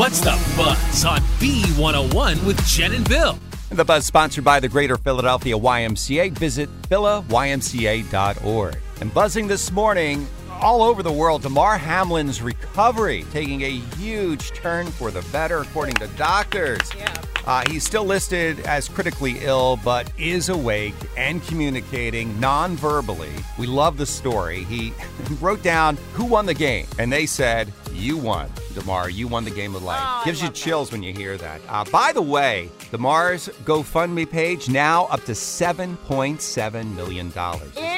What's the buzz on B101 with Jen and Bill? The buzz sponsored by the Greater Philadelphia YMCA. Visit philaymca.org. And buzzing this morning, all over the world, Damar Hamlin's recovery taking a huge turn for the better, according to doctors. Yeah. Uh, he's still listed as critically ill, but is awake and communicating non verbally. We love the story. He wrote down who won the game, and they said, You won, Damar. You won the game of life. Oh, Gives you love that. chills when you hear that. Uh, by the way, Damar's GoFundMe page now up to $7.7 million.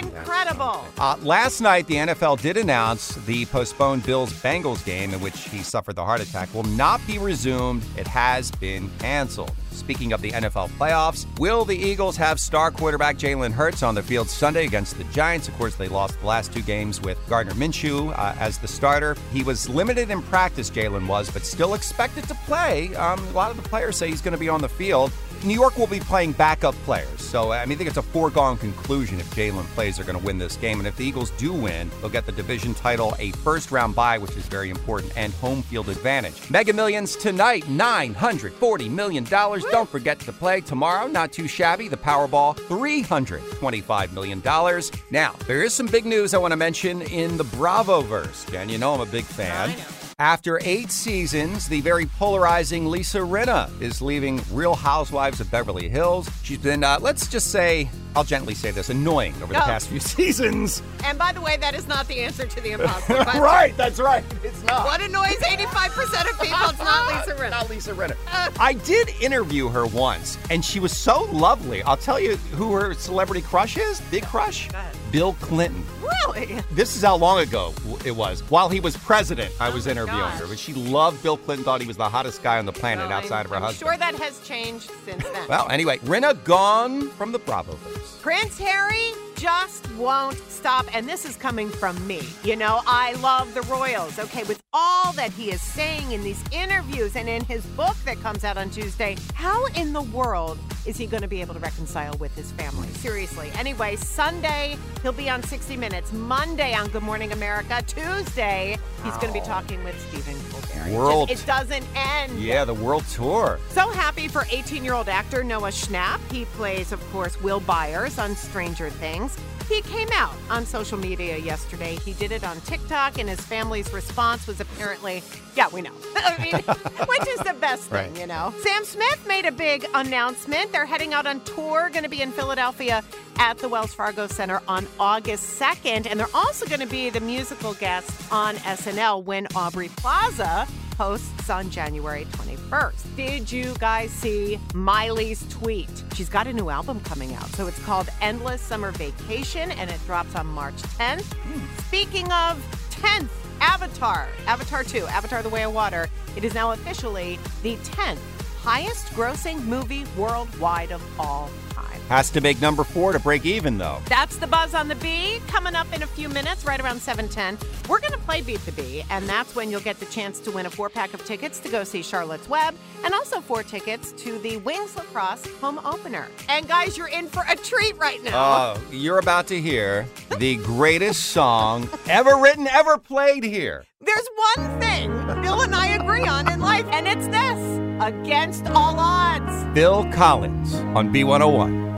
Incredible. Uh, last night, the NFL did announce the postponed Bills Bengals game in which he suffered the heart attack will not be resumed. It has been canceled. Speaking of the NFL playoffs, will the Eagles have star quarterback Jalen Hurts on the field Sunday against the Giants? Of course, they lost the last two games with Gardner Minshew uh, as the starter. He was limited in practice, Jalen was, but still expected to play. Um, a lot of the players say he's going to be on the field. New York will be playing backup players. So, I mean, I think it's a foregone conclusion if Jalen plays, they're going to win this game. And if the Eagles do win, they'll get the division title, a first round bye, which is very important, and home field advantage. Mega Millions tonight, $940 million. Don't forget to play tomorrow. Not too shabby. The Powerball, $325 million. Now, there is some big news I want to mention in the Bravo verse. Jen, you know I'm a big fan. After eight seasons, the very polarizing Lisa Rinna is leaving Real Housewives of Beverly Hills. She's been, uh, let's just say, I'll gently say this, annoying over the Oh. past few seasons. And by the way, that is not the answer to the impossible question. right, that's right. It's not. What annoys 85% of people? It's not Lisa Rinna. Not Lisa Rinna. I did interview her once, and she was so lovely. I'll tell you who her celebrity crush is. Big crush. Ahead. Bill Clinton. Really? This is how long ago it was. While he was president, I oh was Oh interviewing gosh. her. But she loved Bill Clinton, thought he was the hottest guy on the planet Well, outside I'm, of her I'm husband. sure that has changed since then. Well, anyway, Rinna gone from the Bravoverse. Prince Harry just won't stop. And this is coming from me. You know, I love the Royals. Okay, with all that he is saying in these interviews and in his book that comes out on Tuesday, how in the world is he going to be able to reconcile with his family? Seriously. Anyway, Sunday, he'll be on 60 Minutes. Monday on Good Morning America. Tuesday, he's going to be talking with Stephen Colbert. It World- just- it doesn't end. Yeah, the world tour. So happy for 18 year old actor Noah Schnapp. He plays, of course, Will Byers on Stranger Things. He came out on social media yesterday. He did it on TikTok, and his family's response was apparently, Yeah, we know. I mean, which is the best thing, Right. you know. Sam Smith made a big announcement. They're heading out on tour, going to be in Philadelphia at the Wells Fargo Center on August 2nd. And they're also going to be the musical guest on SNL when Aubrey Plaza hosts on January 21st. Did you guys see Miley's tweet? She's got a new album coming out. So it's called Endless Summer Vacation and it drops on March 10th. Speaking of 10th, Avatar, Avatar 2, Avatar the Way of Water, it is now officially the 10th highest grossing movie worldwide of all. Has to make number four to break even, though. That's the buzz on the bee coming up in a few minutes, right around 7:10. We're going to play Beat the Bee, and that's when you'll get the chance to win a four-pack of tickets to go see Charlotte's Web, and also four tickets to the Wings Lacrosse home opener. And guys, you're in for a treat right now. Oh, you're about to hear the greatest song ever written, ever played here. There's one thing Bill and I agree on in life, and it's this: against all odds. Phil Collins on B101.